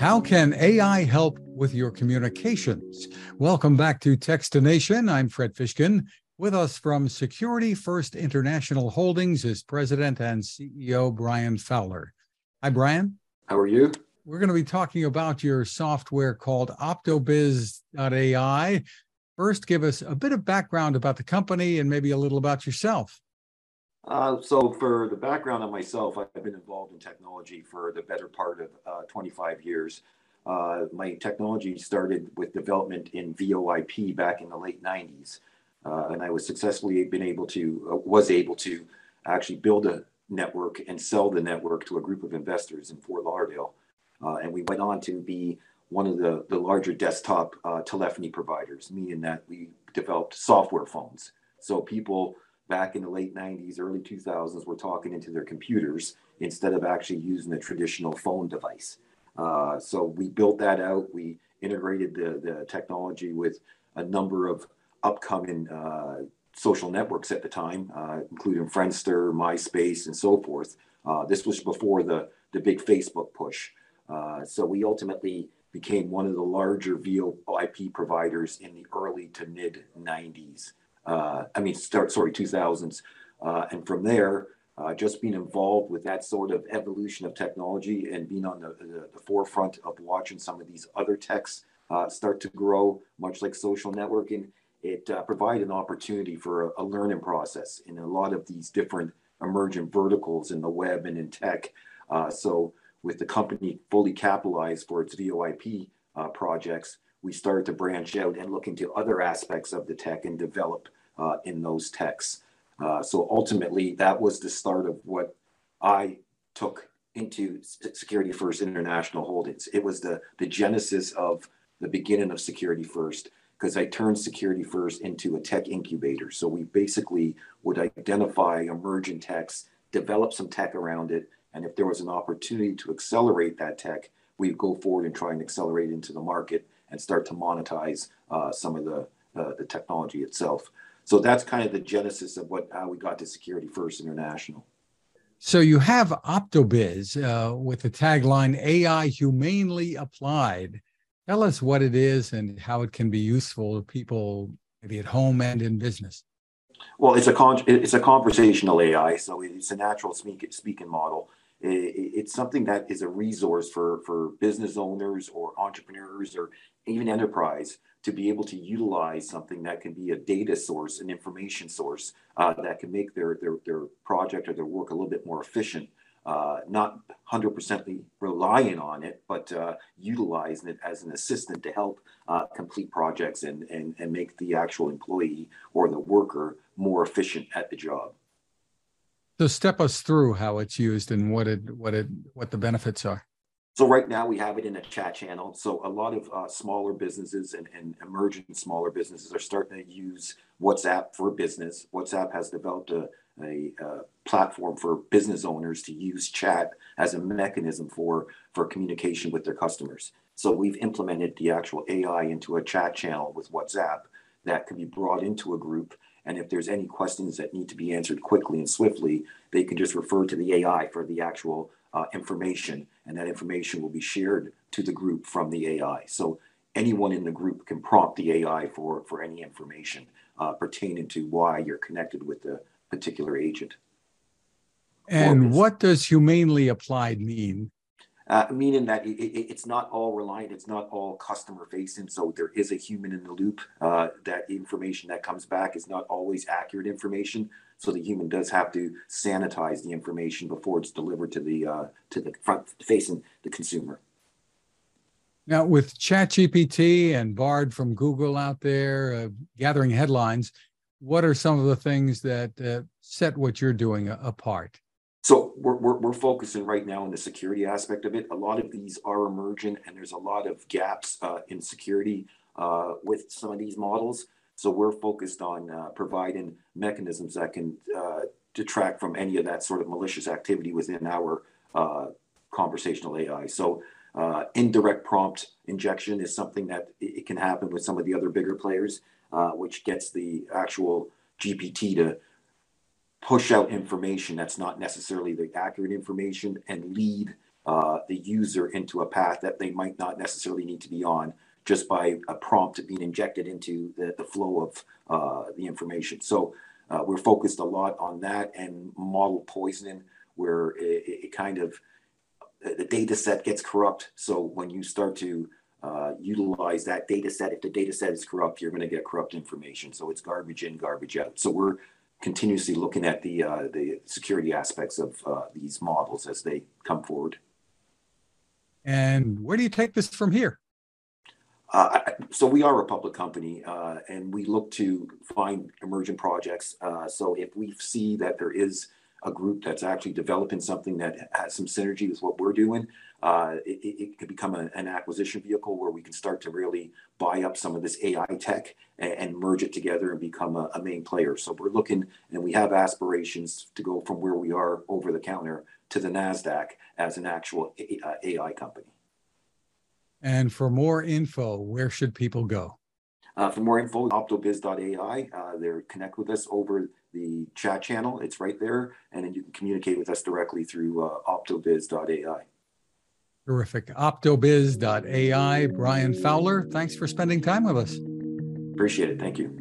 How can AI help with your communications? Welcome back to Techstination. I'm Fred Fishkin. With us from Security First International Holdings is President and CEO Brian Fowler. Hi, Brian. How are you? We're going to be talking about your software called OptoBiz.ai. First, give us a bit of background about the company and maybe a little about yourself. Uh, so, for the background on myself, I've been involved in technology for the better part of uh, 25 years. Uh, my technology started with development in VoIP back in the late 90s, uh, and I was successfully been able to uh, was able to actually build a network and sell the network to a group of investors in Fort Lauderdale, uh, and we went on to be one of the, the larger desktop telephony providers, meaning that we developed software phones. So people back in the late 90s, early 2000s were talking into their computers instead of actually using a traditional phone device. Uh, so we built that out. We integrated the, the technology with a number of upcoming uh, social networks at the time, uh, including Friendster, MySpace, and so forth. Uh, this was before the, the big Facebook push. Uh, so we ultimately became one of the larger VoIP providers in the early to mid 90s uh, I mean, start, sorry, 2000s. Uh, and from there, uh, just being involved with that sort of evolution of technology and being on the, the, the forefront of watching some of these other techs uh, start to grow, much like social networking, it uh, provided an opportunity for a, a, learning process in a lot of these different emergent verticals in the web and in tech. Uh, so, with the company fully capitalized for its VoIP projects, we started to branch out and look into other aspects of the tech and develop uh, in those techs. Uh, so ultimately, that was the start of what I took into Security First International Holdings. It was the, the genesis of the beginning of Security First because I turned Security First into a tech incubator. So we basically would identify emerging techs, develop some tech around it, and if there was an opportunity to accelerate that tech, we'd go forward and try and accelerate into the market and start to monetize uh, some of the, uh, the technology itself. So that's kind of the genesis of what how we got to Security First International. So you have OptoBiz uh, with the tagline "AI humanely applied." Tell us what it is and how it can be useful to people, maybe at home and in business. Well, it's a con- it's a conversational AI, so it's a natural speak- speaking model it's something that is a resource for, for business owners or entrepreneurs or even enterprise to be able to utilize something that can be a data source, an information source uh, that can make their, their, their project or their work a little bit more efficient. Uh, not 100% relying on it, but uh, utilizing it as an assistant to help uh, complete projects and, and, and make the actual employee or the worker more efficient at the job. So step us through how it's used and what it what it what the benefits are. So right now we have it in a chat channel. So a lot of uh, smaller businesses and, and emerging smaller businesses are starting to use WhatsApp for business. WhatsApp has developed a, a, a, platform for business owners to use chat as a mechanism for, for communication with their customers. So we've implemented the actual AI into a chat channel with WhatsApp that can be brought into a group and if there's any questions that need to be answered quickly and swiftly, they can just refer to the AI for the actual uh, information, and that information will be shared to the group from the AI. So anyone in the group can prompt the AI for, for any information uh, pertaining to why you're connected with the particular agent. And what does humanely applied mean? Uh, meaning that it, it, it's not all reliant, it's not all customer facing. So there is a human in the loop. Uh, that information that comes back is not always accurate information. So the human does have to sanitize the information before it's delivered to the uh, to the front facing the consumer. Now, with ChatGPT and Bard from Google out there uh, gathering headlines, what are some of the things that uh, set what you're doing apart? So we're, we're, we're, focusing right now on the security aspect of it. A lot of these are emergent, and there's a lot of gaps uh, in security uh, with some of these models. So we're focused on uh, providing mechanisms that can uh, detract from any of that sort of malicious activity within our uh, conversational AI. So uh, indirect prompt injection is something that it, can happen with some of the other bigger players, which gets the actual GPT to push out information that's not necessarily the accurate information and lead uh, the user into a path that they might not necessarily need to be on just by a prompt being injected into the, the flow of uh, the information. So uh, we're focused a lot on that and model poisoning, where it, it kind of the data set gets corrupt. So when you start to uh, utilize that data set, if the data set is corrupt, you're going to get corrupt information. So it's garbage in, garbage out. So we're continuously looking at the uh, the security aspects of uh, these models as they come forward. And where do you take this from here? Uh, so we are a public company, uh, and we look to find emerging projects. Uh, so if we see that there is a group that's actually developing something that has some synergy with what we're doing, uh, it, it, could become a, an acquisition vehicle where we can start to really buy up some of this AI tech and, and merge it together and become a, a, main player. So we're looking, and we have aspirations to go from where we are over the counter to the Nasdaq as an actual AI company. And for more info, where should people go? Uh, for more info, optobiz.ai. Uh, there, connect with us over the chat channel. It's right there, and then you can communicate with us directly through uh, optobiz.ai. Terrific. Optobiz.ai. Brian Fowler, thanks for spending time with us. Appreciate it. Thank you.